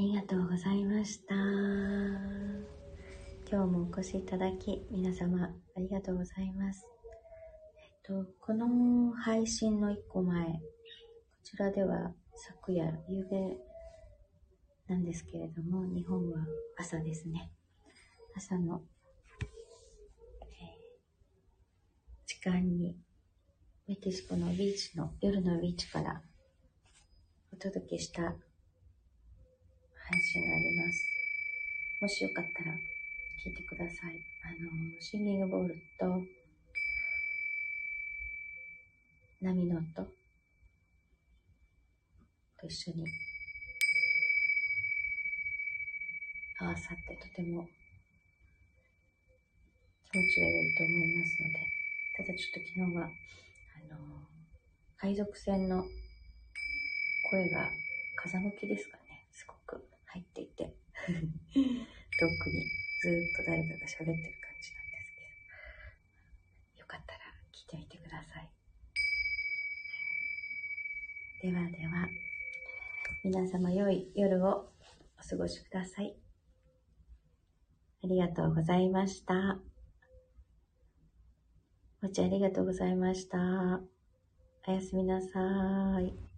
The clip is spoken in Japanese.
りがとうございました。今日もお越しいただき、皆様ありがとうございます。えっと、この配信の一個前、こちらでは昨夜、夕べなんですけれども、日本は朝ですね。朝の、えー時間に、メキシコのビーチの、夜のビーチからお届けした配信があります。もしよかったら聞いてください。あの、シンギングボールと波の音と一緒に合わさってとても気持ちが良いと思いますので、ただちょっと昨日は、あの、海賊船の声が風向きですかね、入っていて、遠くにずっと誰かが喋ってる感じなんですけど、よかったら聞いてみてください。ではでは、皆様良い夜をお過ごしください。ありがとうございました。お茶ありがとうございました。おやすみなさい。